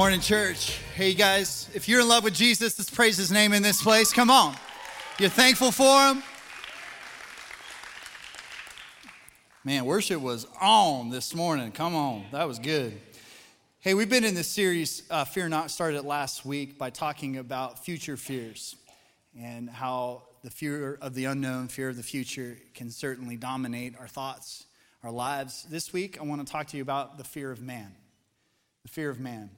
Morning, church. Hey, guys, if you're in love with Jesus, let's praise his name in this place. Come on. You're thankful for him? Man, worship was on this morning. Come on. That was good. Hey, we've been in this series, uh, Fear Not, started last week by talking about future fears and how the fear of the unknown, fear of the future can certainly dominate our thoughts, our lives. This week, I want to talk to you about the fear of man. The fear of man.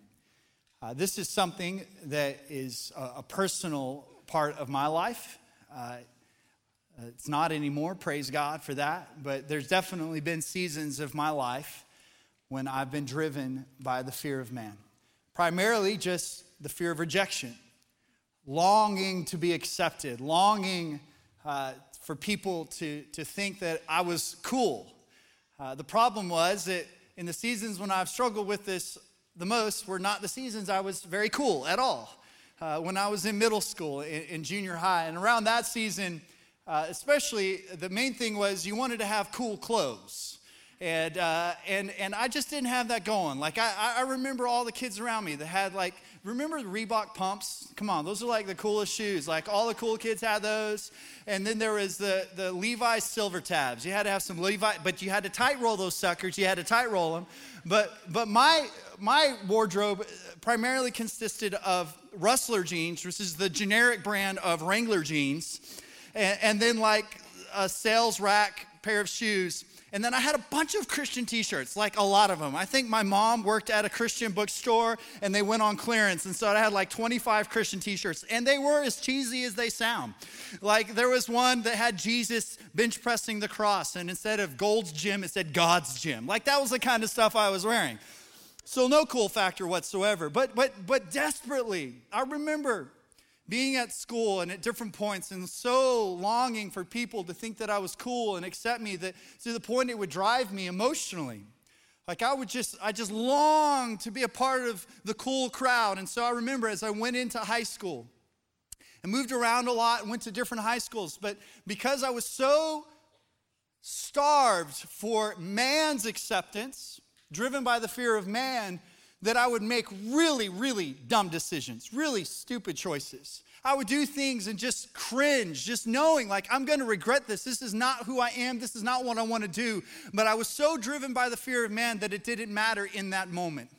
Uh, this is something that is a, a personal part of my life. Uh, it's not anymore, praise God for that. But there's definitely been seasons of my life when I've been driven by the fear of man. Primarily just the fear of rejection, longing to be accepted, longing uh, for people to, to think that I was cool. Uh, the problem was that in the seasons when I've struggled with this the most were not the seasons I was very cool at all. Uh, when I was in middle school, in, in junior high, and around that season, uh, especially, the main thing was you wanted to have cool clothes. And, uh, and, and I just didn't have that going. Like, I, I remember all the kids around me that had, like, remember the Reebok pumps? Come on, those are like the coolest shoes. Like, all the cool kids had those. And then there was the, the Levi silver tabs. You had to have some Levi, but you had to tight roll those suckers. You had to tight roll them. But, but my, my wardrobe primarily consisted of Rustler jeans, which is the generic brand of Wrangler jeans, and, and then like a sales rack pair of shoes and then I had a bunch of Christian t shirts, like a lot of them. I think my mom worked at a Christian bookstore and they went on clearance. And so I had like 25 Christian t shirts. And they were as cheesy as they sound. Like there was one that had Jesus bench pressing the cross. And instead of Gold's Gym, it said God's Gym. Like that was the kind of stuff I was wearing. So no cool factor whatsoever. But, but, but desperately, I remember being at school and at different points and so longing for people to think that I was cool and accept me that to the point it would drive me emotionally. Like I would just, I just long to be a part of the cool crowd. And so I remember as I went into high school and moved around a lot and went to different high schools, but because I was so starved for man's acceptance, driven by the fear of man, that I would make really, really dumb decisions, really stupid choices. I would do things and just cringe, just knowing like I'm gonna regret this. This is not who I am. This is not what I wanna do. But I was so driven by the fear of man that it didn't matter in that moment.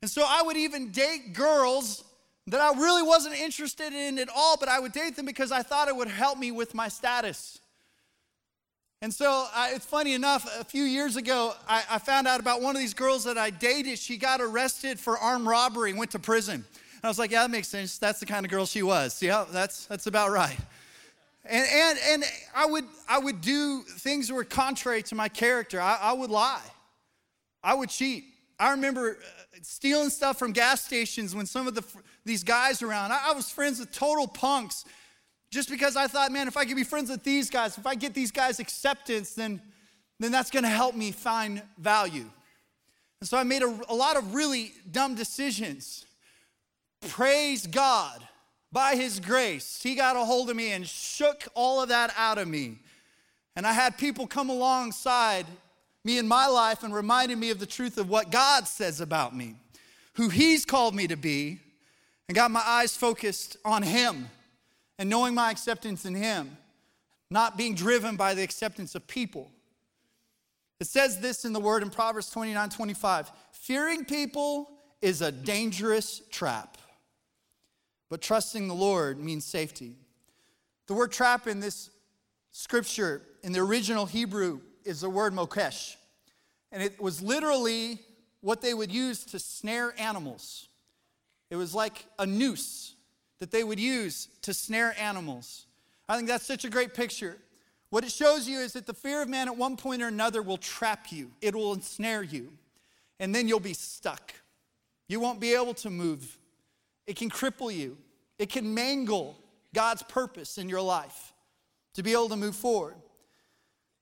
And so I would even date girls that I really wasn't interested in at all, but I would date them because I thought it would help me with my status. And so it's funny enough, a few years ago, I, I, found out about one of these girls that I dated. She got arrested for armed robbery and went to prison. And I was like, yeah, that makes sense. That's the kind of girl she was. Yeah, that's, that's about right. And, and, and I, would, I would do things that were contrary to my character. I, I would lie, I would cheat. I remember uh, stealing stuff from gas stations when some of the, these guys around. I, I was friends with total punks just because I thought, man, if I can be friends with these guys, if I get these guys' acceptance, then, then that's gonna help me find value. And so I made a, a lot of really dumb decisions. Praise God. By His grace, He got a hold of me and shook all of that out of me. And I had people come alongside me in my life and reminded me of the truth of what God says about me, who He's called me to be, and got my eyes focused on Him and knowing my acceptance in Him, not being driven by the acceptance of people. It says this in the word in Proverbs 29 25 fearing people is a dangerous trap, but trusting the Lord means safety. The word trap in this scripture, in the original Hebrew, is the word mokesh. And it was literally what they would use to snare animals. It was like a noose that they would use to snare animals. I think that's such a great picture. What it shows you is that the fear of man at one point or another will trap you, it will ensnare you, and then you'll be stuck. You won't be able to move. It can cripple you, it can mangle God's purpose in your life to be able to move forward.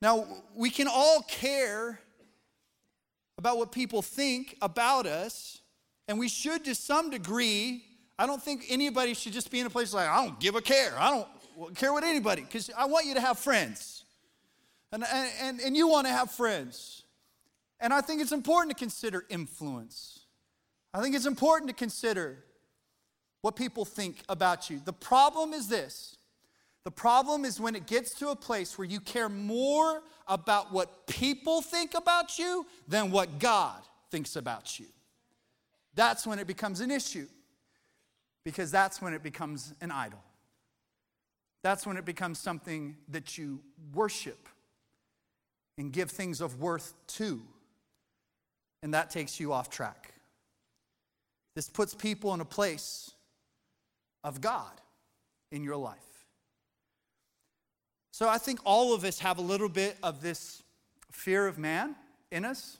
Now, we can all care about what people think about us, and we should to some degree I don't think anybody should just be in a place like, I don't give a care. I don't care what anybody, because I want you to have friends. And, and, and you want to have friends. And I think it's important to consider influence. I think it's important to consider what people think about you. The problem is this the problem is when it gets to a place where you care more about what people think about you than what God thinks about you. That's when it becomes an issue because that's when it becomes an idol. That's when it becomes something that you worship and give things of worth to. And that takes you off track. This puts people in a place of God in your life. So I think all of us have a little bit of this fear of man in us.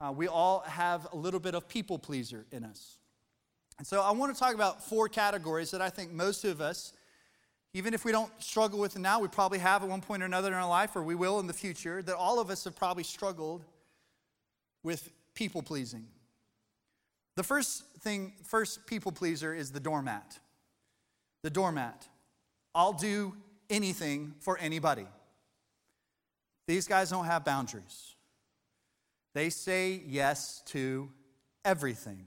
Uh, we all have a little bit of people pleaser in us. And so I want to talk about four categories that I think most of us, even if we don't struggle with it now, we probably have at one point or another in our life, or we will in the future, that all of us have probably struggled with people pleasing. The first thing, first people pleaser is the doormat. The doormat. I'll do anything for anybody. These guys don't have boundaries. They say yes to everything.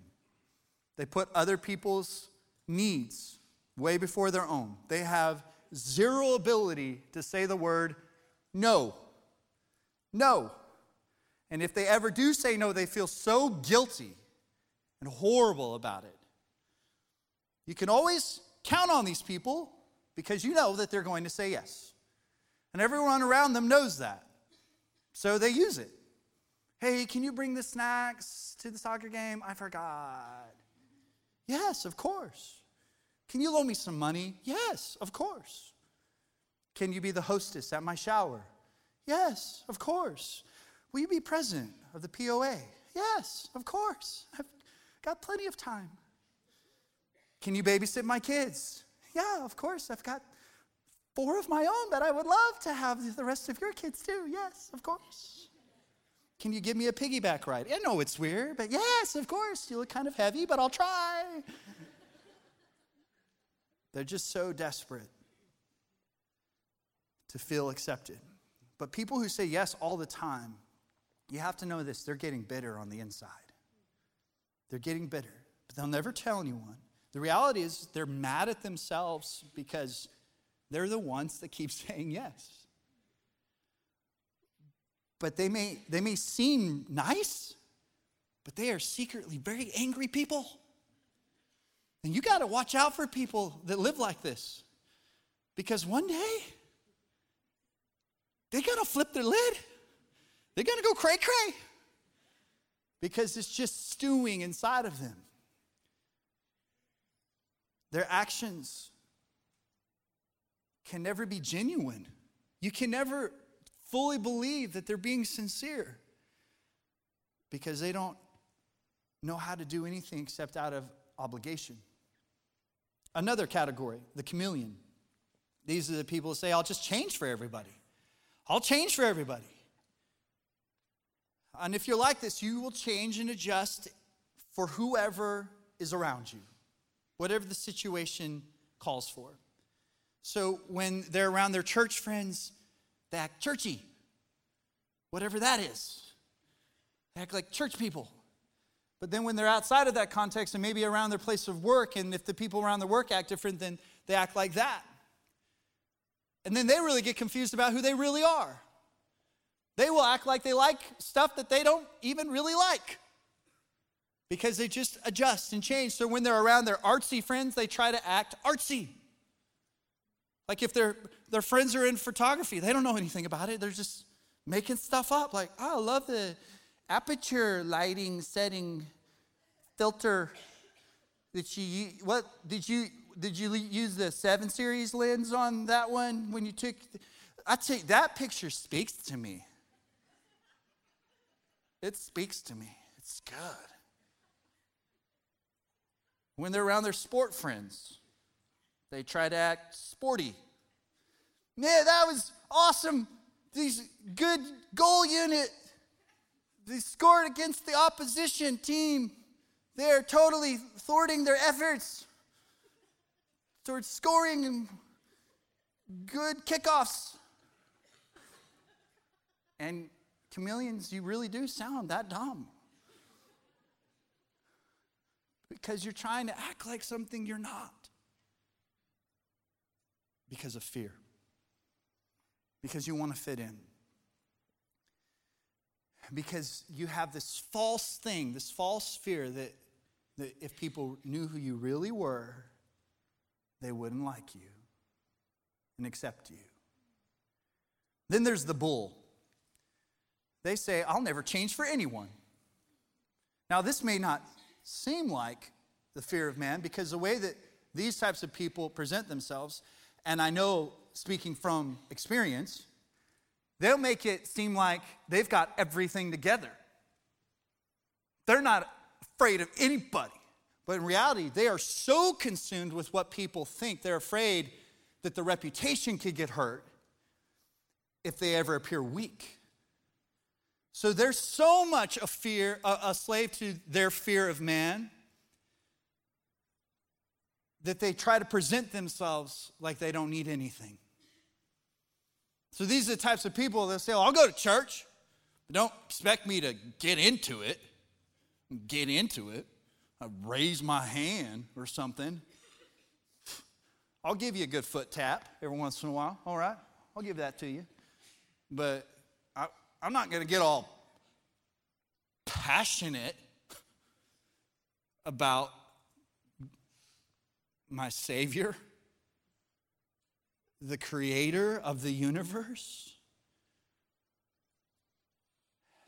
They put other people's needs way before their own. They have zero ability to say the word no. No. And if they ever do say no, they feel so guilty and horrible about it. You can always count on these people because you know that they're going to say yes. And everyone around them knows that. So they use it. Hey, can you bring the snacks to the soccer game? I forgot. Yes, of course. Can you loan me some money? Yes, of course. Can you be the hostess at my shower? Yes, of course. Will you be president of the POA? Yes, of course. I've got plenty of time. Can you babysit my kids? Yeah, of course. I've got four of my own, but I would love to have the rest of your kids too. Yes, of course. Can you give me a piggyback ride? I know it's weird, but yes, of course. You look kind of heavy, but I'll try. They're just so desperate to feel accepted. But people who say yes all the time, you have to know this they're getting bitter on the inside. They're getting bitter, but they'll never tell anyone. The reality is they're mad at themselves because they're the ones that keep saying yes. But they may, they may seem nice, but they are secretly very angry people. And you got to watch out for people that live like this because one day they're going to flip their lid. They're going to go cray cray because it's just stewing inside of them. Their actions can never be genuine. You can never fully believe that they're being sincere because they don't know how to do anything except out of obligation. Another category, the chameleon. These are the people who say, I'll just change for everybody. I'll change for everybody. And if you're like this, you will change and adjust for whoever is around you whatever the situation calls for. So when they're around their church friends, they act churchy, whatever that is. They act like church people. But then when they're outside of that context and maybe around their place of work, and if the people around the work act different, then they act like that. And then they really get confused about who they really are. They will act like they like stuff that they don't even really like because they just adjust and change. So when they're around their artsy friends, they try to act artsy. Like if their their friends are in photography, they don't know anything about it. They're just making stuff up. Like, oh, I love the aperture lighting setting filter. Did you what did you did you use the seven series lens on that one when you took? I tell you, that picture speaks to me. It speaks to me. It's good when they're around their sport friends. They try to act sporty. Man, that was awesome. These good goal unit. They scored against the opposition team. They're totally thwarting their efforts towards scoring good kickoffs. And chameleons, you really do sound that dumb. because you're trying to act like something you're not. Because of fear. Because you want to fit in. Because you have this false thing, this false fear that, that if people knew who you really were, they wouldn't like you and accept you. Then there's the bull. They say, I'll never change for anyone. Now, this may not seem like the fear of man because the way that these types of people present themselves, and I know speaking from experience, they'll make it seem like they've got everything together. They're not afraid of anybody. But in reality, they are so consumed with what people think, they're afraid that the reputation could get hurt if they ever appear weak. So there's so much a fear, a, a slave to their fear of man, that they try to present themselves like they don't need anything. So these are the types of people that say, well, I'll go to church, but don't expect me to get into it. Get into it. I raise my hand or something. I'll give you a good foot tap every once in a while. All right, I'll give that to you. But I, I'm not going to get all passionate about my Savior, the creator of the universe.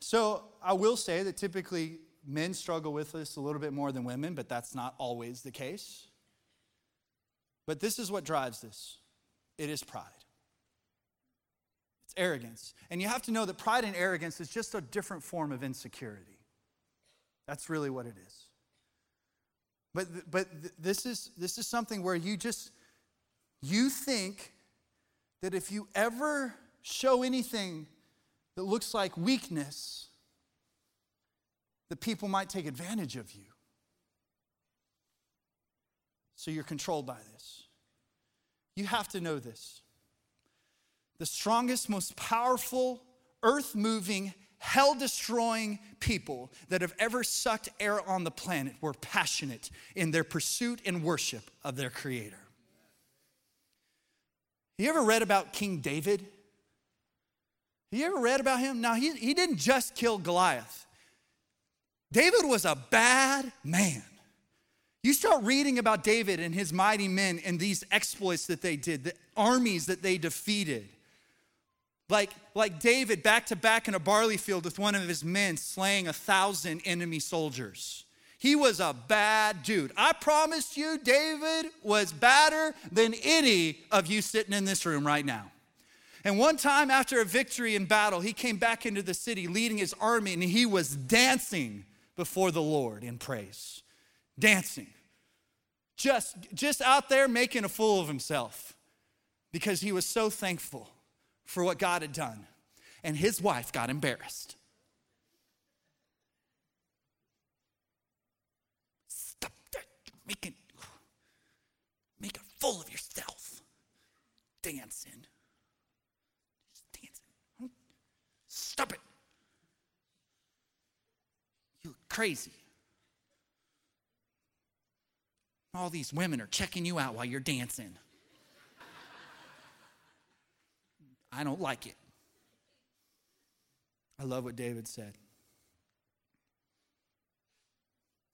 So I will say that typically men struggle with this a little bit more than women, but that's not always the case. But this is what drives this it is pride. It's arrogance. And you have to know that pride and arrogance is just a different form of insecurity. That's really what it is. But, but this, is, this is something where you just, you think that if you ever show anything that looks like weakness, that people might take advantage of you. So you're controlled by this. You have to know this. The strongest, most powerful, earth moving, hell destroying people that have ever sucked air on the planet were passionate in their pursuit and worship of their Creator. You ever read about King David? You ever read about him? Now, he, he didn't just kill Goliath, David was a bad man. You start reading about David and his mighty men and these exploits that they did, the armies that they defeated. Like, like David back to back in a barley field with one of his men slaying a thousand enemy soldiers. He was a bad dude. I promise you, David was badder than any of you sitting in this room right now. And one time after a victory in battle, he came back into the city leading his army and he was dancing before the Lord in praise dancing, just, just out there making a fool of himself because he was so thankful for what God had done. And his wife got embarrassed. Stop making, make a fool of yourself. Dancing. Just dancing. Stop it. You crazy. All these women are checking you out while you're dancing. I don't like it. I love what David said.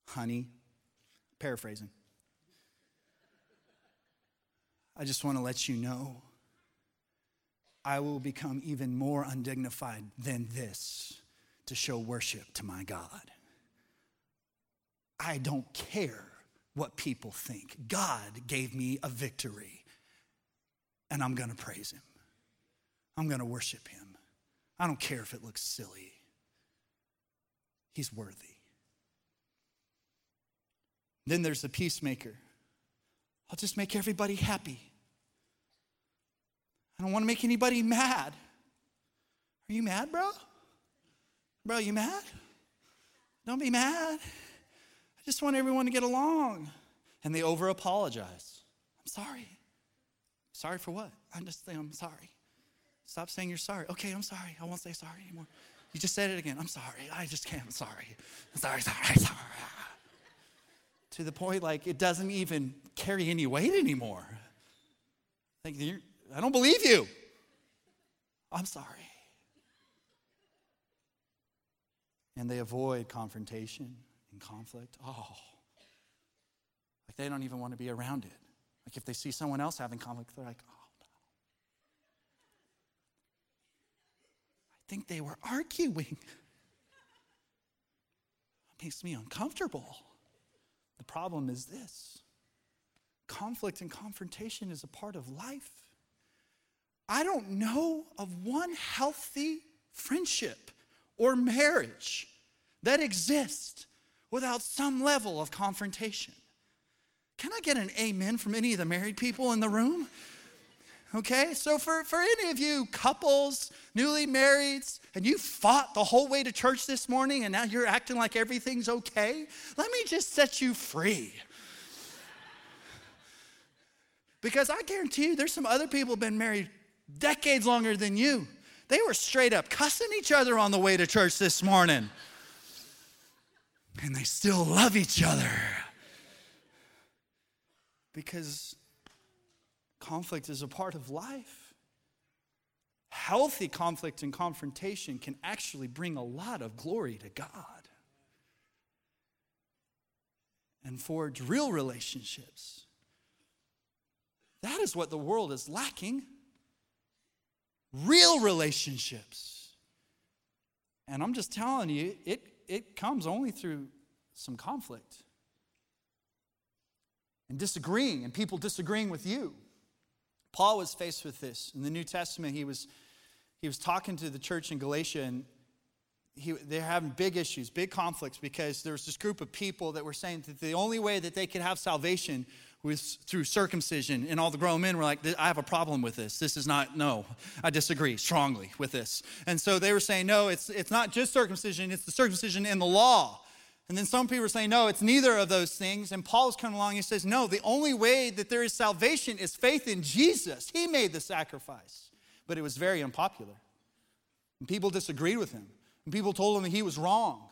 Honey, paraphrasing. I just want to let you know I will become even more undignified than this to show worship to my God. I don't care what people think. God gave me a victory, and I'm going to praise Him. I'm going to worship Him. I don't care if it looks silly, He's worthy. Then there's the peacemaker. I'll just make everybody happy. I don't want to make anybody mad. Are you mad, bro? Bro, you mad? Don't be mad. I just want everyone to get along. And they over apologize. I'm sorry. Sorry for what? I'm just saying, I'm sorry. Stop saying you're sorry. Okay, I'm sorry. I won't say sorry anymore. You just said it again. I'm sorry. I just can't. I'm sorry. I'm sorry, sorry, sorry. to the point like it doesn't even carry any weight anymore. Like, I don't believe you. I'm sorry. And they avoid confrontation and conflict. Oh, like they don't even want to be around it. Like if they see someone else having conflict, they're like, oh no. I think they were arguing. It makes me uncomfortable. The problem is this conflict and confrontation is a part of life. I don't know of one healthy friendship or marriage that exists without some level of confrontation. Can I get an amen from any of the married people in the room? Okay, so for, for any of you couples, newly marrieds, and you fought the whole way to church this morning and now you're acting like everything's okay, let me just set you free. Because I guarantee you, there's some other people been married decades longer than you. They were straight up cussing each other on the way to church this morning. And they still love each other. Because conflict is a part of life. Healthy conflict and confrontation can actually bring a lot of glory to God and forge real relationships. That is what the world is lacking real relationships. And I'm just telling you, it, it comes only through some conflict and disagreeing, and people disagreeing with you. Paul was faced with this. In the New Testament, he was, he was talking to the church in Galatia, and he, they're having big issues, big conflicts, because there was this group of people that were saying that the only way that they could have salvation was through circumcision. And all the grown men were like, I have a problem with this. This is not, no, I disagree strongly with this. And so they were saying, no, it's, it's not just circumcision, it's the circumcision in the law. And then some people were saying, no, it's neither of those things. And Paul's coming along, he says, no, the only way that there is salvation is faith in Jesus. He made the sacrifice. But it was very unpopular. And people disagreed with him. And people told him that he was wrong.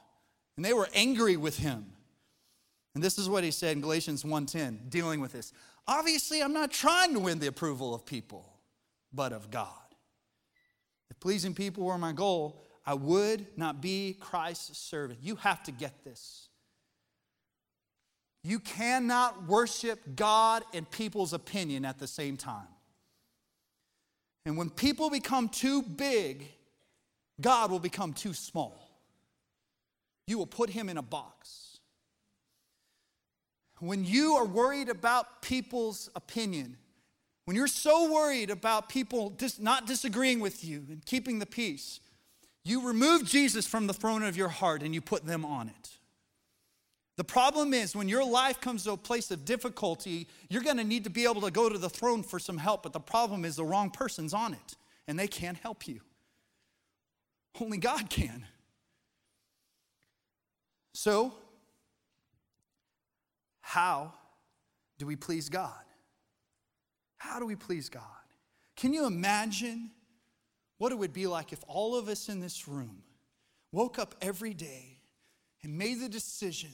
And they were angry with him. And this is what he said in Galatians 1:10, dealing with this. Obviously, I'm not trying to win the approval of people, but of God. If pleasing people were my goal, I would not be Christ's servant. You have to get this. You cannot worship God and people's opinion at the same time. And when people become too big, God will become too small. You will put him in a box. When you are worried about people's opinion, when you're so worried about people dis- not disagreeing with you and keeping the peace, you remove Jesus from the throne of your heart and you put them on it. The problem is when your life comes to a place of difficulty, you're going to need to be able to go to the throne for some help. But the problem is the wrong person's on it and they can't help you. Only God can. So, how do we please God? How do we please God? Can you imagine what it would be like if all of us in this room woke up every day and made the decision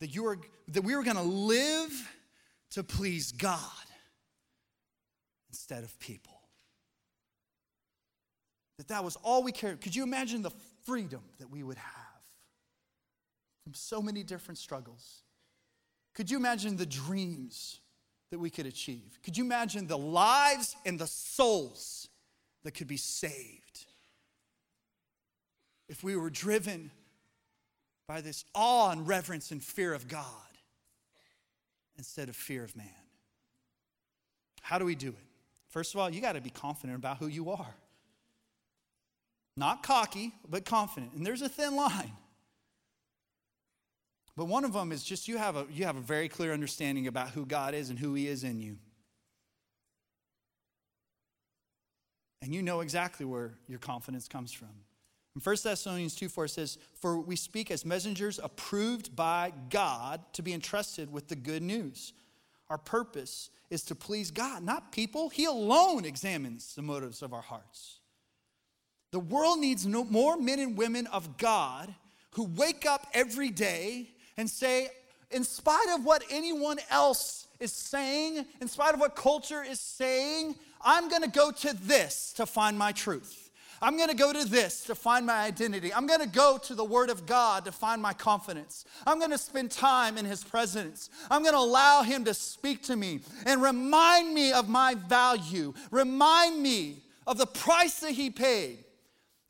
that, you were, that we were going to live to please God instead of people? That that was all we cared. Could you imagine the freedom that we would have from so many different struggles? Could you imagine the dreams that we could achieve? Could you imagine the lives and the souls that could be saved. If we were driven by this awe and reverence and fear of God instead of fear of man. How do we do it? First of all, you got to be confident about who you are. Not cocky, but confident. And there's a thin line. But one of them is just you have a, you have a very clear understanding about who God is and who He is in you. And you know exactly where your confidence comes from. In 1 Thessalonians 2 4 says, For we speak as messengers approved by God to be entrusted with the good news. Our purpose is to please God, not people. He alone examines the motives of our hearts. The world needs no more men and women of God who wake up every day and say, in spite of what anyone else is saying, in spite of what culture is saying, I'm gonna go to this to find my truth. I'm gonna go to this to find my identity. I'm gonna go to the Word of God to find my confidence. I'm gonna spend time in His presence. I'm gonna allow Him to speak to me and remind me of my value, remind me of the price that He paid.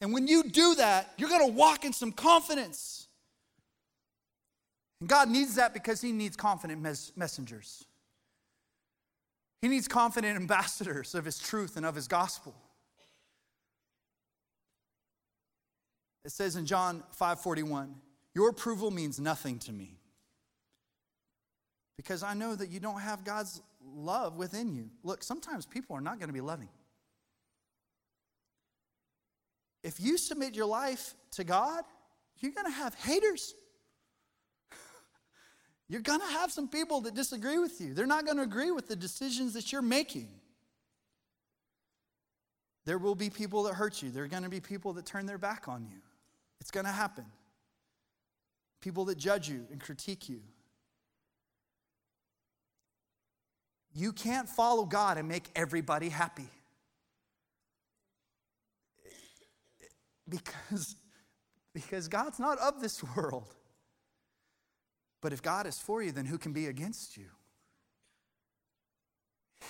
And when you do that, you're gonna walk in some confidence. And God needs that because He needs confident mes- messengers. He needs confident ambassadors of His truth and of His gospel. It says in John 5:41, "Your approval means nothing to me." Because I know that you don't have God's love within you. Look, sometimes people are not going to be loving. If you submit your life to God, you're going to have haters. You're going to have some people that disagree with you. They're not going to agree with the decisions that you're making. There will be people that hurt you. There are going to be people that turn their back on you. It's going to happen. People that judge you and critique you. You can't follow God and make everybody happy. Because, because God's not of this world. But if God is for you, then who can be against you?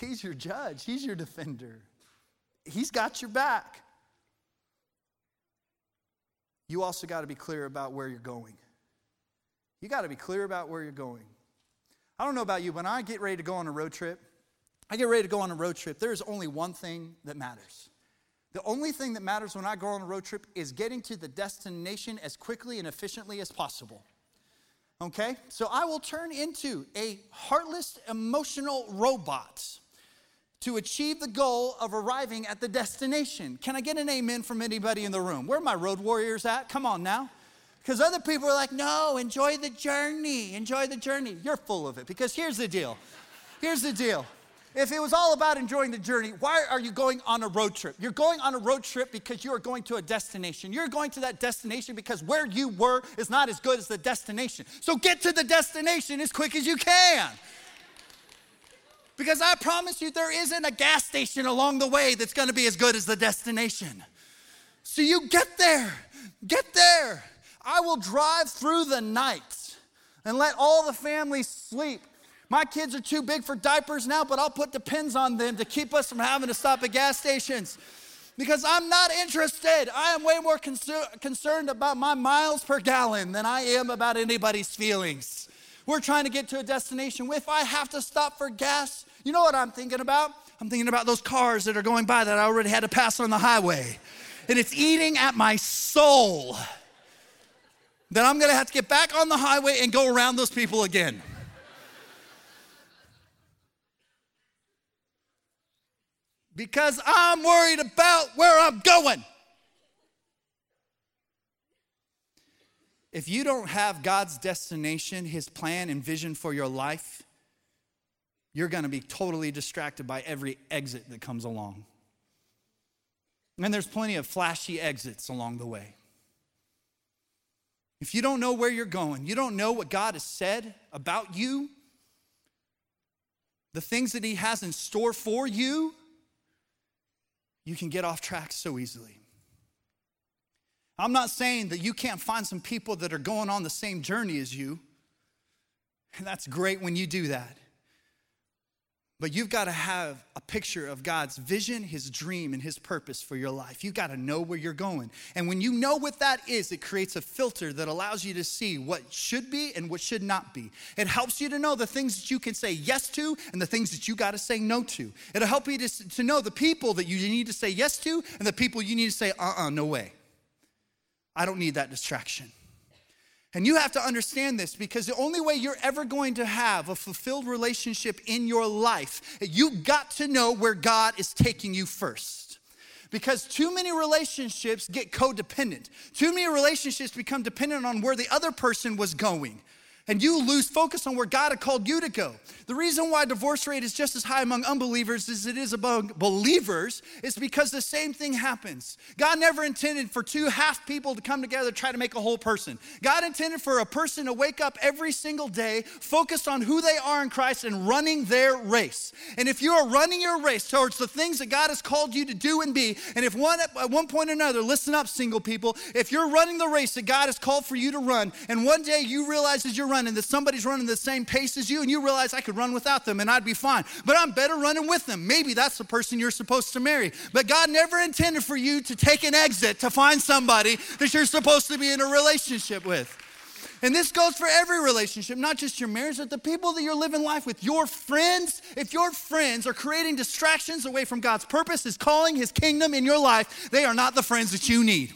He's your judge, He's your defender, He's got your back you also got to be clear about where you're going. You got to be clear about where you're going. I don't know about you, but when I get ready to go on a road trip, I get ready to go on a road trip, there's only one thing that matters. The only thing that matters when I go on a road trip is getting to the destination as quickly and efficiently as possible. Okay? So I will turn into a heartless, emotional robot to achieve the goal of arriving at the destination. Can I get an amen from anybody in the room? Where are my road warriors at? Come on now. Because other people are like, no, enjoy the journey, enjoy the journey. You're full of it. Because here's the deal. Here's the deal. If it was all about enjoying the journey, why are you going on a road trip? You're going on a road trip because you are going to a destination. You're going to that destination because where you were is not as good as the destination. So get to the destination as quick as you can. Because I promise you, there isn't a gas station along the way that's gonna be as good as the destination. So you get there, get there. I will drive through the night and let all the families sleep. My kids are too big for diapers now, but I'll put Depends on them to keep us from having to stop at gas stations because I'm not interested. I am way more concer- concerned about my miles per gallon than I am about anybody's feelings. We're trying to get to a destination. If I have to stop for gas, you know what I'm thinking about? I'm thinking about those cars that are going by that I already had to pass on the highway. And it's eating at my soul that I'm gonna have to get back on the highway and go around those people again. Because I'm worried about where I'm going. If you don't have God's destination, His plan and vision for your life, you're going to be totally distracted by every exit that comes along. And there's plenty of flashy exits along the way. If you don't know where you're going, you don't know what God has said about you, the things that He has in store for you, you can get off track so easily. I'm not saying that you can't find some people that are going on the same journey as you. And that's great when you do that. But you've got to have a picture of God's vision, His dream, and His purpose for your life. You've got to know where you're going. And when you know what that is, it creates a filter that allows you to see what should be and what should not be. It helps you to know the things that you can say yes to and the things that you got to say no to. It'll help you to, to know the people that you need to say yes to and the people you need to say, uh uh-uh, uh, no way. I don't need that distraction. And you have to understand this because the only way you're ever going to have a fulfilled relationship in your life, you got to know where God is taking you first. Because too many relationships get codependent. Too many relationships become dependent on where the other person was going. And you lose focus on where God had called you to go. The reason why divorce rate is just as high among unbelievers as it is among believers is because the same thing happens. God never intended for two half people to come together to try to make a whole person. God intended for a person to wake up every single day focused on who they are in Christ and running their race. And if you are running your race towards the things that God has called you to do and be, and if one at one point or another, listen up, single people, if you're running the race that God has called for you to run, and one day you realize as you're running that somebody's running the same pace as you, and you realize I could run without them and I'd be fine. But I'm better running with them. Maybe that's the person you're supposed to marry. But God never intended for you to take an exit to find somebody that you're supposed to be in a relationship with. And this goes for every relationship, not just your marriage, but the people that you're living life with. Your friends, if your friends are creating distractions away from God's purpose, His calling, His kingdom in your life, they are not the friends that you need.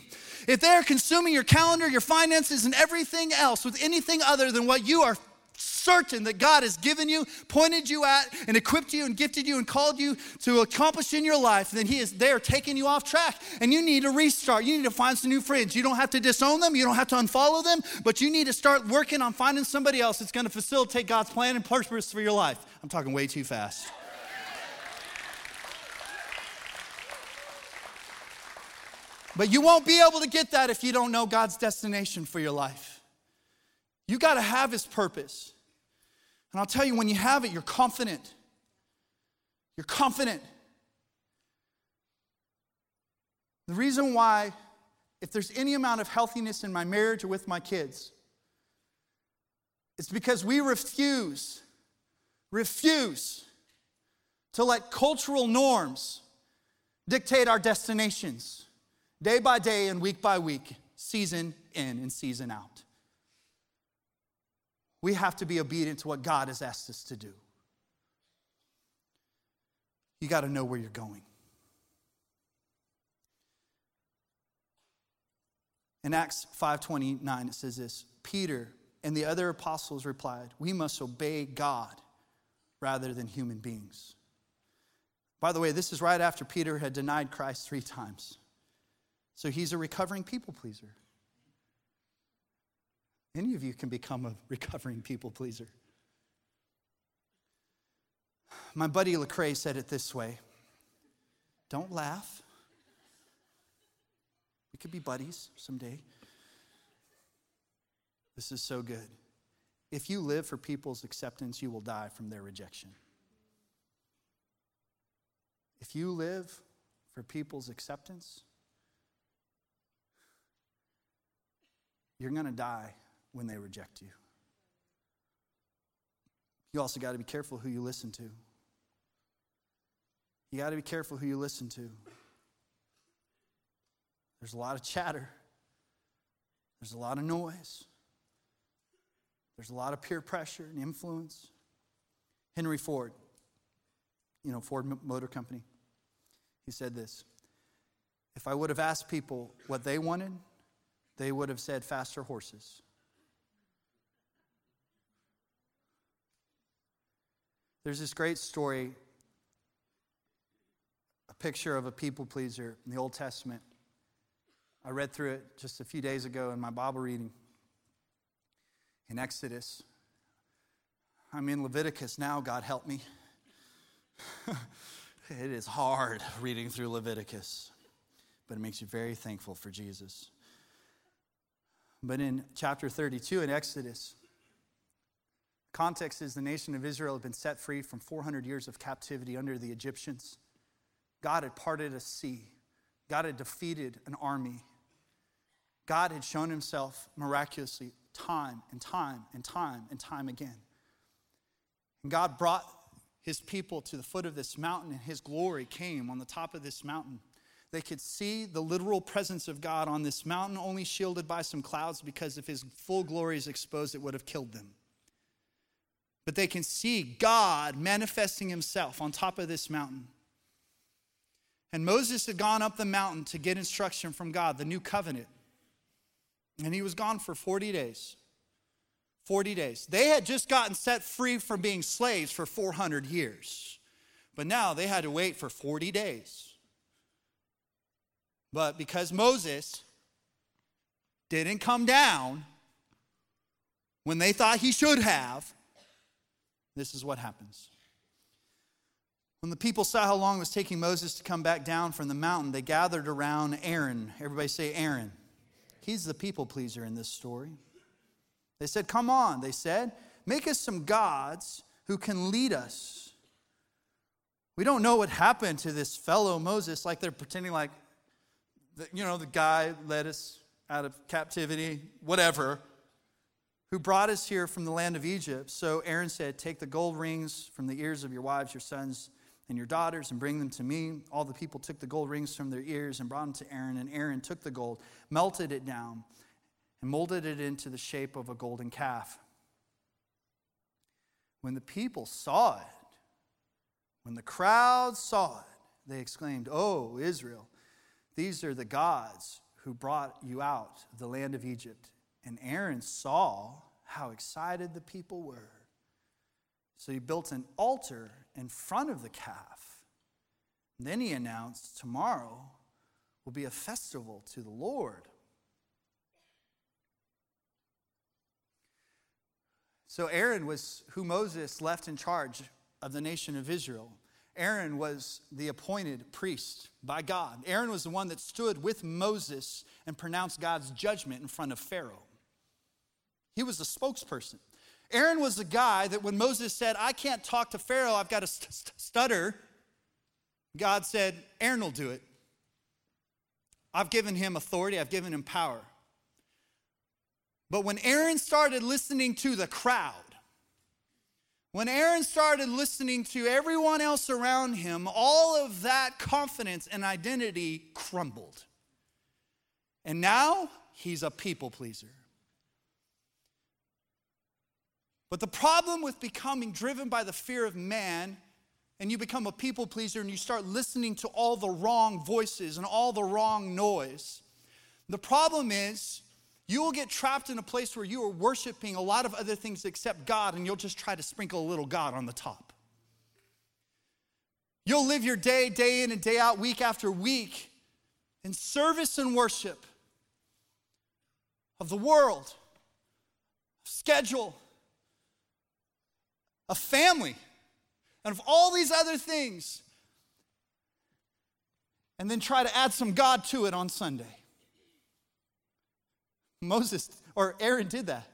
If they are consuming your calendar, your finances, and everything else with anything other than what you are certain that God has given you, pointed you at, and equipped you, and gifted you, and called you to accomplish in your life, then He is there taking you off track. And you need to restart. You need to find some new friends. You don't have to disown them, you don't have to unfollow them, but you need to start working on finding somebody else that's going to facilitate God's plan and purpose for your life. I'm talking way too fast. But you won't be able to get that if you don't know God's destination for your life. You got to have his purpose. And I'll tell you, when you have it, you're confident. You're confident. The reason why, if there's any amount of healthiness in my marriage or with my kids, it's because we refuse, refuse to let cultural norms dictate our destinations day by day and week by week, season in and season out. We have to be obedient to what God has asked us to do. You got to know where you're going. In Acts 5:29 it says this, Peter and the other apostles replied, "We must obey God rather than human beings." By the way, this is right after Peter had denied Christ 3 times. So he's a recovering people pleaser. Any of you can become a recovering people pleaser. My buddy Lecrae said it this way Don't laugh. We could be buddies someday. This is so good. If you live for people's acceptance, you will die from their rejection. If you live for people's acceptance, you're going to die when they reject you. You also got to be careful who you listen to. You got to be careful who you listen to. There's a lot of chatter, there's a lot of noise, there's a lot of peer pressure and influence. Henry Ford, you know, Ford Motor Company, he said this If I would have asked people what they wanted, they would have said faster horses. There's this great story, a picture of a people pleaser in the Old Testament. I read through it just a few days ago in my Bible reading in Exodus. I'm in Leviticus now, God help me. it is hard reading through Leviticus, but it makes you very thankful for Jesus. But in chapter 32 in Exodus, Context is the nation of Israel had been set free from 400 years of captivity under the Egyptians. God had parted a sea, God had defeated an army. God had shown himself miraculously time and time and time and time again. And God brought his people to the foot of this mountain, and his glory came on the top of this mountain. They could see the literal presence of God on this mountain, only shielded by some clouds, because if his full glory is exposed, it would have killed them but they can see God manifesting himself on top of this mountain. And Moses had gone up the mountain to get instruction from God, the new covenant. And he was gone for 40 days. 40 days. They had just gotten set free from being slaves for 400 years. But now they had to wait for 40 days. But because Moses didn't come down, when they thought he should have, this is what happens. When the people saw how long it was taking Moses to come back down from the mountain, they gathered around Aaron. Everybody say Aaron. He's the people pleaser in this story. They said, Come on, they said, make us some gods who can lead us. We don't know what happened to this fellow Moses, like they're pretending like, you know, the guy led us out of captivity, whatever, who brought us here from the land of Egypt. So Aaron said, Take the gold rings from the ears of your wives, your sons, and your daughters, and bring them to me. All the people took the gold rings from their ears and brought them to Aaron, and Aaron took the gold, melted it down, and molded it into the shape of a golden calf. When the people saw it, when the crowd saw it, they exclaimed, Oh, Israel, these are the gods who brought you out of the land of Egypt. And Aaron saw how excited the people were. So he built an altar in front of the calf. And then he announced, Tomorrow will be a festival to the Lord. So Aaron was who Moses left in charge of the nation of Israel. Aaron was the appointed priest by God. Aaron was the one that stood with Moses and pronounced God's judgment in front of Pharaoh. He was the spokesperson. Aaron was the guy that when Moses said, I can't talk to Pharaoh, I've got to st- st- stutter, God said, Aaron will do it. I've given him authority, I've given him power. But when Aaron started listening to the crowd, when Aaron started listening to everyone else around him, all of that confidence and identity crumbled. And now he's a people pleaser. But the problem with becoming driven by the fear of man and you become a people pleaser and you start listening to all the wrong voices and all the wrong noise, the problem is you will get trapped in a place where you are worshiping a lot of other things except God, and you'll just try to sprinkle a little God on the top. You'll live your day, day in and day out, week after week, in service and worship of the world, schedule, a family, and of all these other things, and then try to add some God to it on Sunday. Moses or Aaron did that.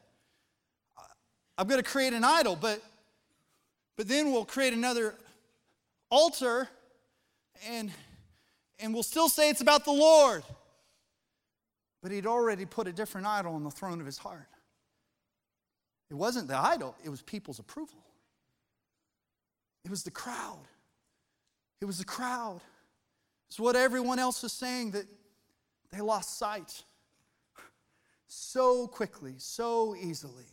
I'm going to create an idol, but but then we'll create another altar and and we'll still say it's about the Lord. But he'd already put a different idol on the throne of his heart. It wasn't the idol, it was people's approval. It was the crowd. It was the crowd. It's what everyone else was saying that they lost sight so quickly, so easily.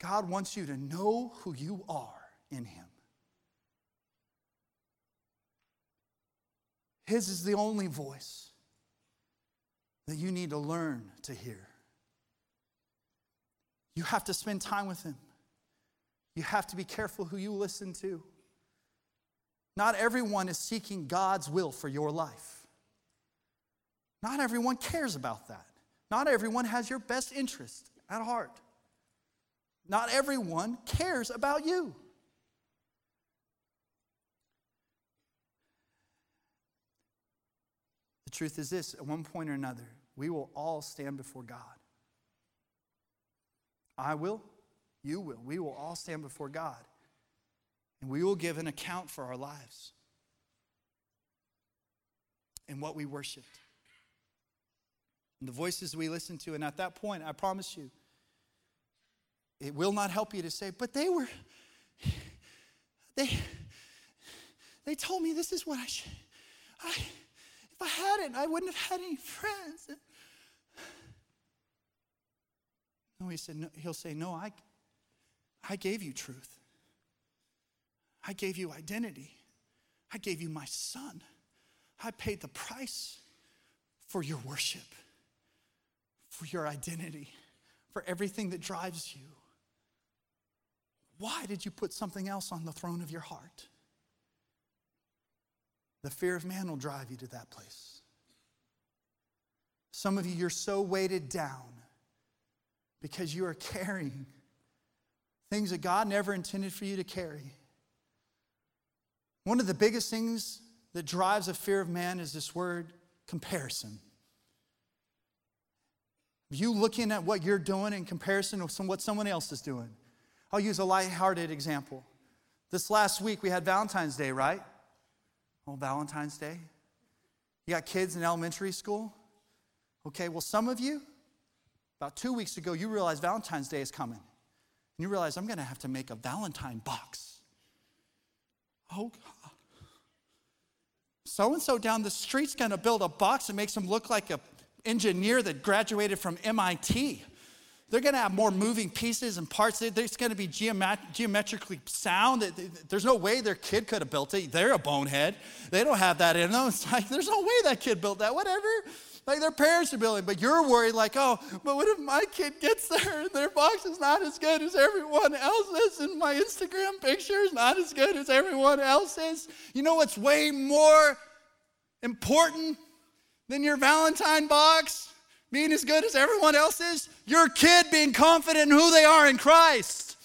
God wants you to know who you are in Him. His is the only voice that you need to learn to hear. You have to spend time with Him. You have to be careful who you listen to. Not everyone is seeking God's will for your life. Not everyone cares about that. Not everyone has your best interest at heart. Not everyone cares about you. The truth is this at one point or another, we will all stand before God. I will, you will, we will all stand before God. And we will give an account for our lives and what we worshiped and the voices we listen to. And at that point, I promise you, it will not help you to say, but they were, they, they told me this is what I should, I, if I hadn't, I wouldn't have had any friends. No, he said, no, he'll say, no, I, I gave you truth. I gave you identity. I gave you my son. I paid the price for your worship for your identity, for everything that drives you. Why did you put something else on the throne of your heart? The fear of man will drive you to that place. Some of you, you're so weighted down because you are carrying things that God never intended for you to carry. One of the biggest things that drives a fear of man is this word comparison. You looking at what you're doing in comparison with what someone else is doing. I'll use a light-hearted example. This last week we had Valentine's Day, right? Oh, Valentine's Day. You got kids in elementary school? Okay, well, some of you, about two weeks ago, you realized Valentine's Day is coming. And you realize I'm going to have to make a Valentine box. Oh, God. So and so down the street's going to build a box that makes him look like an engineer that graduated from MIT. They're going to have more moving pieces and parts. It's going to be geomet- geometrically sound. There's no way their kid could have built it. They're a bonehead. They don't have that in them. It's like, there's no way that kid built that. Whatever. Like their parents are building, but you're worried, like, oh, but what if my kid gets there and their box is not as good as everyone else's, and my Instagram picture is not as good as everyone else's? You know what's way more important than your Valentine box? being as good as everyone else is? Your kid being confident in who they are in Christ.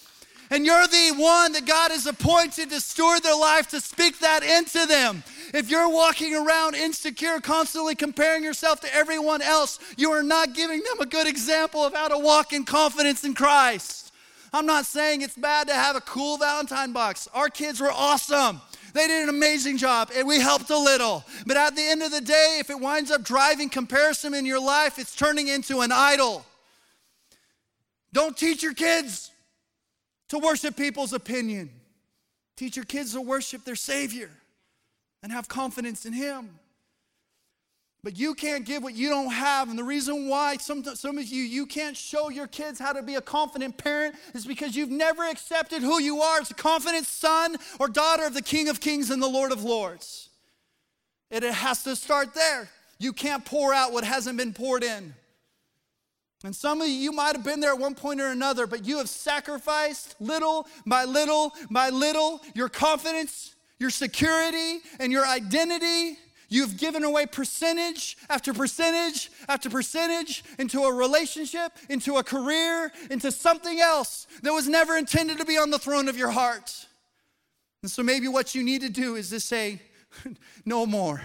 And you're the one that God has appointed to steward their life to speak that into them. If you're walking around insecure, constantly comparing yourself to everyone else, you are not giving them a good example of how to walk in confidence in Christ. I'm not saying it's bad to have a cool Valentine box. Our kids were awesome. They did an amazing job and we helped a little. But at the end of the day, if it winds up driving comparison in your life, it's turning into an idol. Don't teach your kids to worship people's opinion. Teach your kids to worship their Savior and have confidence in Him. But you can't give what you don't have. And the reason why some, some of you, you can't show your kids how to be a confident parent is because you've never accepted who you are as a confident son or daughter of the King of Kings and the Lord of Lords. And it has to start there. You can't pour out what hasn't been poured in. And some of you, you might have been there at one point or another, but you have sacrificed little by little by little your confidence, your security, and your identity You've given away percentage after percentage after percentage into a relationship, into a career, into something else that was never intended to be on the throne of your heart. And so maybe what you need to do is to say, no more.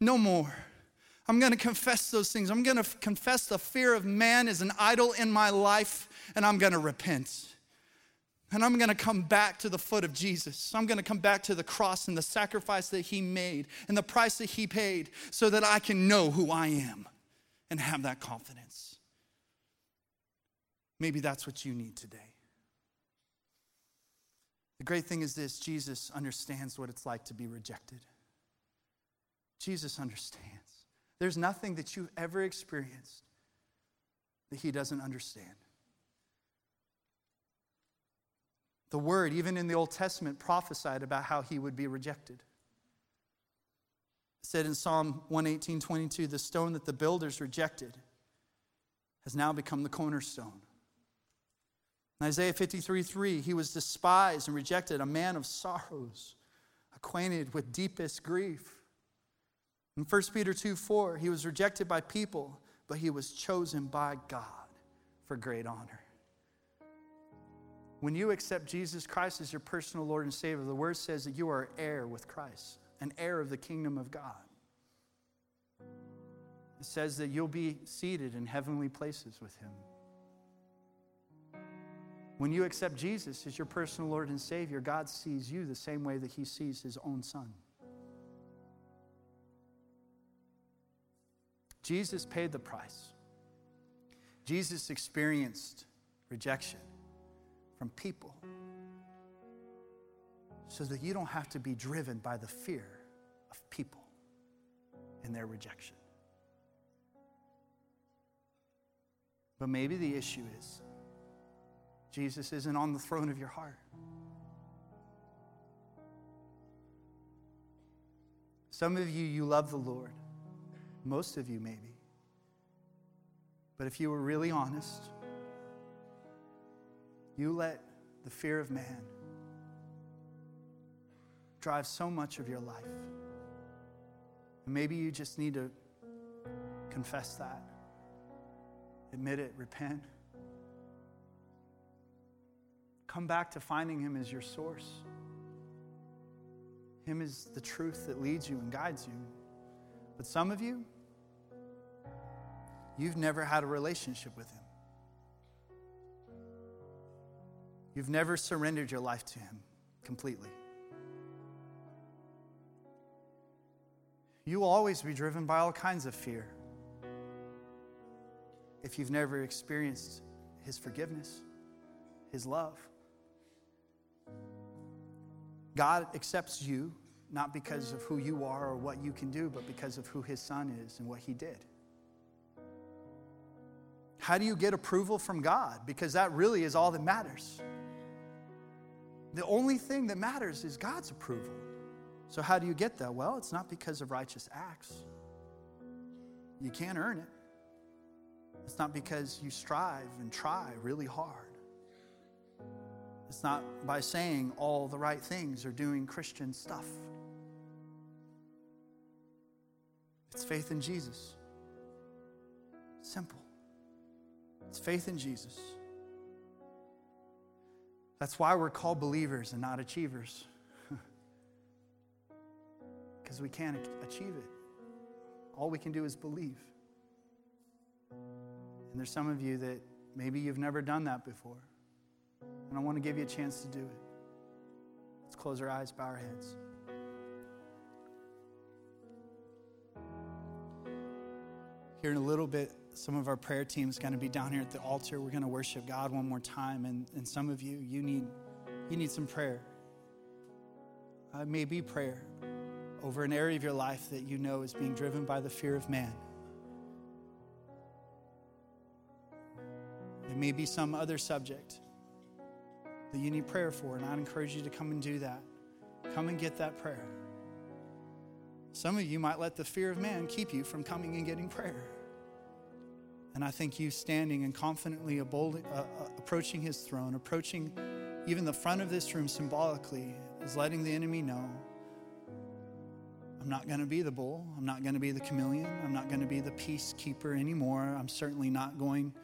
No more. I'm going to confess those things. I'm going to confess the fear of man is an idol in my life, and I'm going to repent. And I'm going to come back to the foot of Jesus. I'm going to come back to the cross and the sacrifice that he made and the price that he paid so that I can know who I am and have that confidence. Maybe that's what you need today. The great thing is this Jesus understands what it's like to be rejected. Jesus understands. There's nothing that you've ever experienced that he doesn't understand. The word, even in the Old Testament, prophesied about how he would be rejected. It said in Psalm 118 22, the stone that the builders rejected has now become the cornerstone. In Isaiah 53 3, he was despised and rejected, a man of sorrows, acquainted with deepest grief. In 1 Peter 2 4, he was rejected by people, but he was chosen by God for great honor. When you accept Jesus Christ as your personal Lord and Savior, the word says that you are heir with Christ, an heir of the kingdom of God. It says that you'll be seated in heavenly places with Him. When you accept Jesus as your personal Lord and Savior, God sees you the same way that He sees His own Son. Jesus paid the price. Jesus experienced rejection from people so that you don't have to be driven by the fear of people and their rejection. But maybe the issue is Jesus isn't on the throne of your heart. Some of you, you love the Lord. Most of you, maybe. But if you were really honest, you let the fear of man drive so much of your life. And maybe you just need to confess that. Admit it, repent. Come back to finding Him as your source. Him is the truth that leads you and guides you. But some of you, you've never had a relationship with Him. You've never surrendered your life to Him completely. You will always be driven by all kinds of fear if you've never experienced His forgiveness, His love. God accepts you not because of who you are or what you can do, but because of who His Son is and what He did. How do you get approval from God? Because that really is all that matters. The only thing that matters is God's approval. So, how do you get that? Well, it's not because of righteous acts. You can't earn it. It's not because you strive and try really hard. It's not by saying all the right things or doing Christian stuff. It's faith in Jesus. Simple. It's faith in Jesus. That's why we're called believers and not achievers because we can't achieve it. All we can do is believe. And there's some of you that maybe you've never done that before. And I want to give you a chance to do it. Let's close our eyes, bow our heads. Here in a little bit, some of our prayer team is going to be down here at the altar. We're going to worship God one more time. And, and some of you, you need, you need some prayer. Uh, it may be prayer over an area of your life that you know is being driven by the fear of man. It may be some other subject that you need prayer for, and I'd encourage you to come and do that. Come and get that prayer. Some of you might let the fear of man keep you from coming and getting prayer. And I think you standing and confidently uh, uh, approaching his throne, approaching even the front of this room symbolically, is letting the enemy know I'm not going to be the bull. I'm not going to be the chameleon. I'm not going to be the peacekeeper anymore. I'm certainly not going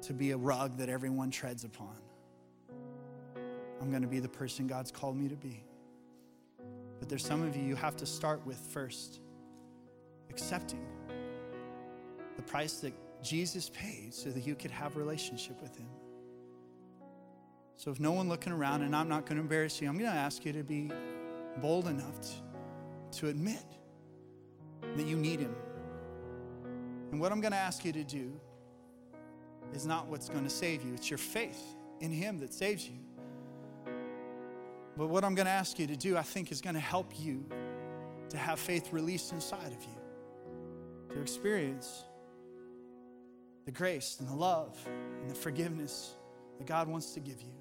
to be a rug that everyone treads upon. I'm going to be the person God's called me to be. But there's some of you you have to start with first accepting the price that Jesus paid so that you could have a relationship with him. So if no one looking around and I'm not going to embarrass you, I'm going to ask you to be bold enough to, to admit that you need Him. And what I'm going to ask you to do is not what's going to save you, it's your faith in Him that saves you. But what I'm going to ask you to do, I think, is going to help you to have faith released inside of you, to experience the grace and the love and the forgiveness that God wants to give you.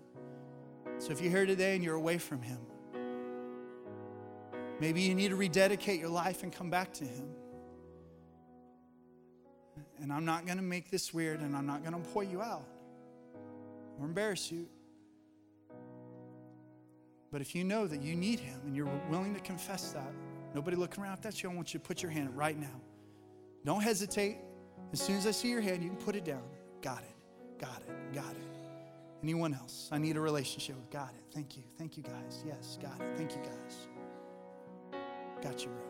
So if you're here today and you're away from Him, Maybe you need to rededicate your life and come back to Him. And I'm not going to make this weird and I'm not going to point you out or embarrass you. But if you know that you need Him and you're willing to confess that, nobody looking around, if that's you, I want you to put your hand right now. Don't hesitate. As soon as I see your hand, you can put it down. Got it. Got it. Got it. Anyone else? I need a relationship with. Got it. Thank you. Thank you, guys. Yes, got it. Thank you, guys. Got you, bro.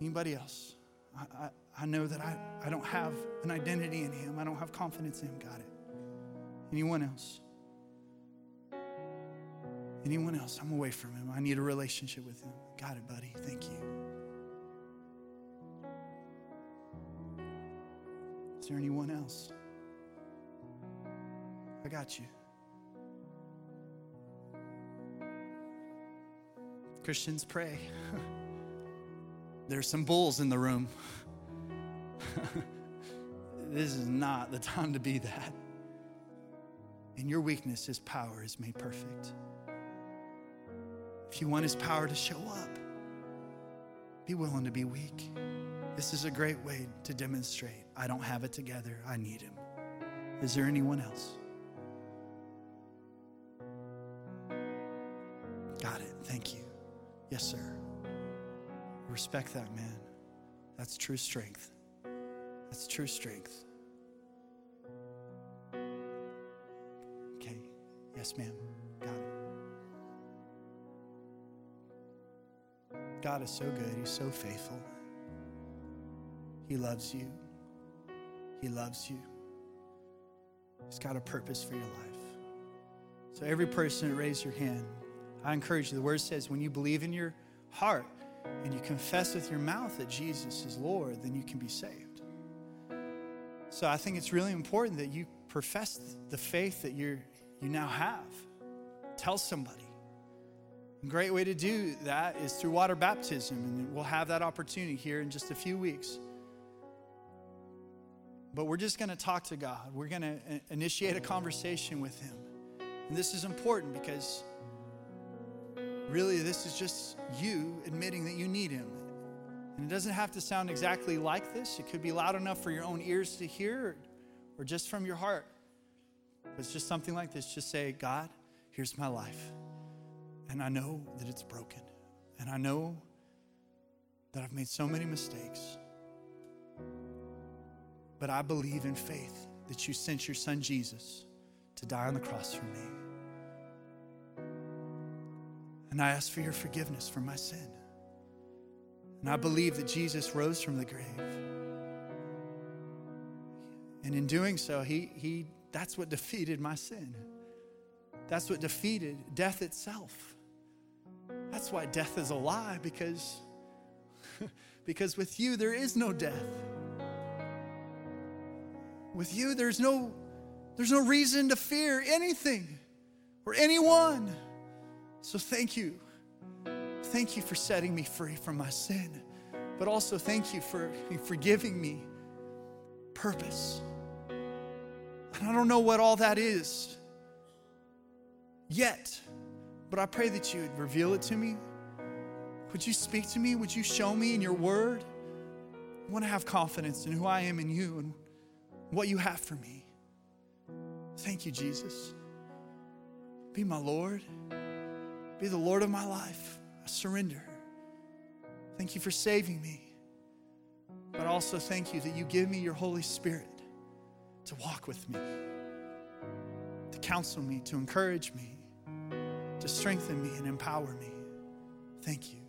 Anybody else? I, I, I know that I, I don't have an identity in him. I don't have confidence in him. Got it. Anyone else? Anyone else? I'm away from him. I need a relationship with him. Got it, buddy. Thank you. Is there anyone else? I got you. Christians, pray. There's some bulls in the room. this is not the time to be that. In your weakness, His power is made perfect. If you want His power to show up, be willing to be weak. This is a great way to demonstrate I don't have it together, I need Him. Is there anyone else? Got it. Thank you. Yes, sir. Respect that man. That's true strength. That's true strength. Okay. Yes, ma'am. Got it. God is so good. He's so faithful. He loves you. He loves you. He's got a purpose for your life. So, every person, raise your hand. I encourage you. The word says, when you believe in your heart and you confess with your mouth that Jesus is Lord, then you can be saved. So, I think it's really important that you profess the faith that you're, you now have. Tell somebody. A great way to do that is through water baptism, and we'll have that opportunity here in just a few weeks. But we're just going to talk to God. We're going to uh, initiate a conversation with Him. And this is important because really this is just you admitting that you need Him. And it doesn't have to sound exactly like this, it could be loud enough for your own ears to hear or just from your heart. It's just something like this. Just say, God, here's my life. And I know that it's broken. And I know that I've made so many mistakes. But I believe in faith that you sent your son Jesus to die on the cross for me. And I ask for your forgiveness for my sin. And I believe that Jesus rose from the grave. And in doing so, he, he, that's what defeated my sin. That's what defeated death itself. That's why death is a lie, because, because with you there is no death. With you, there's no, there's no reason to fear anything or anyone. So thank you. Thank you for setting me free from my sin, but also thank you for forgiving me purpose. And I don't know what all that is yet, but I pray that you would reveal it to me. Would you speak to me? Would you show me in your word? I want to have confidence in who I am in you and what you have for me. Thank you, Jesus. Be my Lord. Be the Lord of my life. I surrender. Thank you for saving me. But also thank you that you give me your Holy Spirit to walk with me, to counsel me, to encourage me, to strengthen me and empower me. Thank you.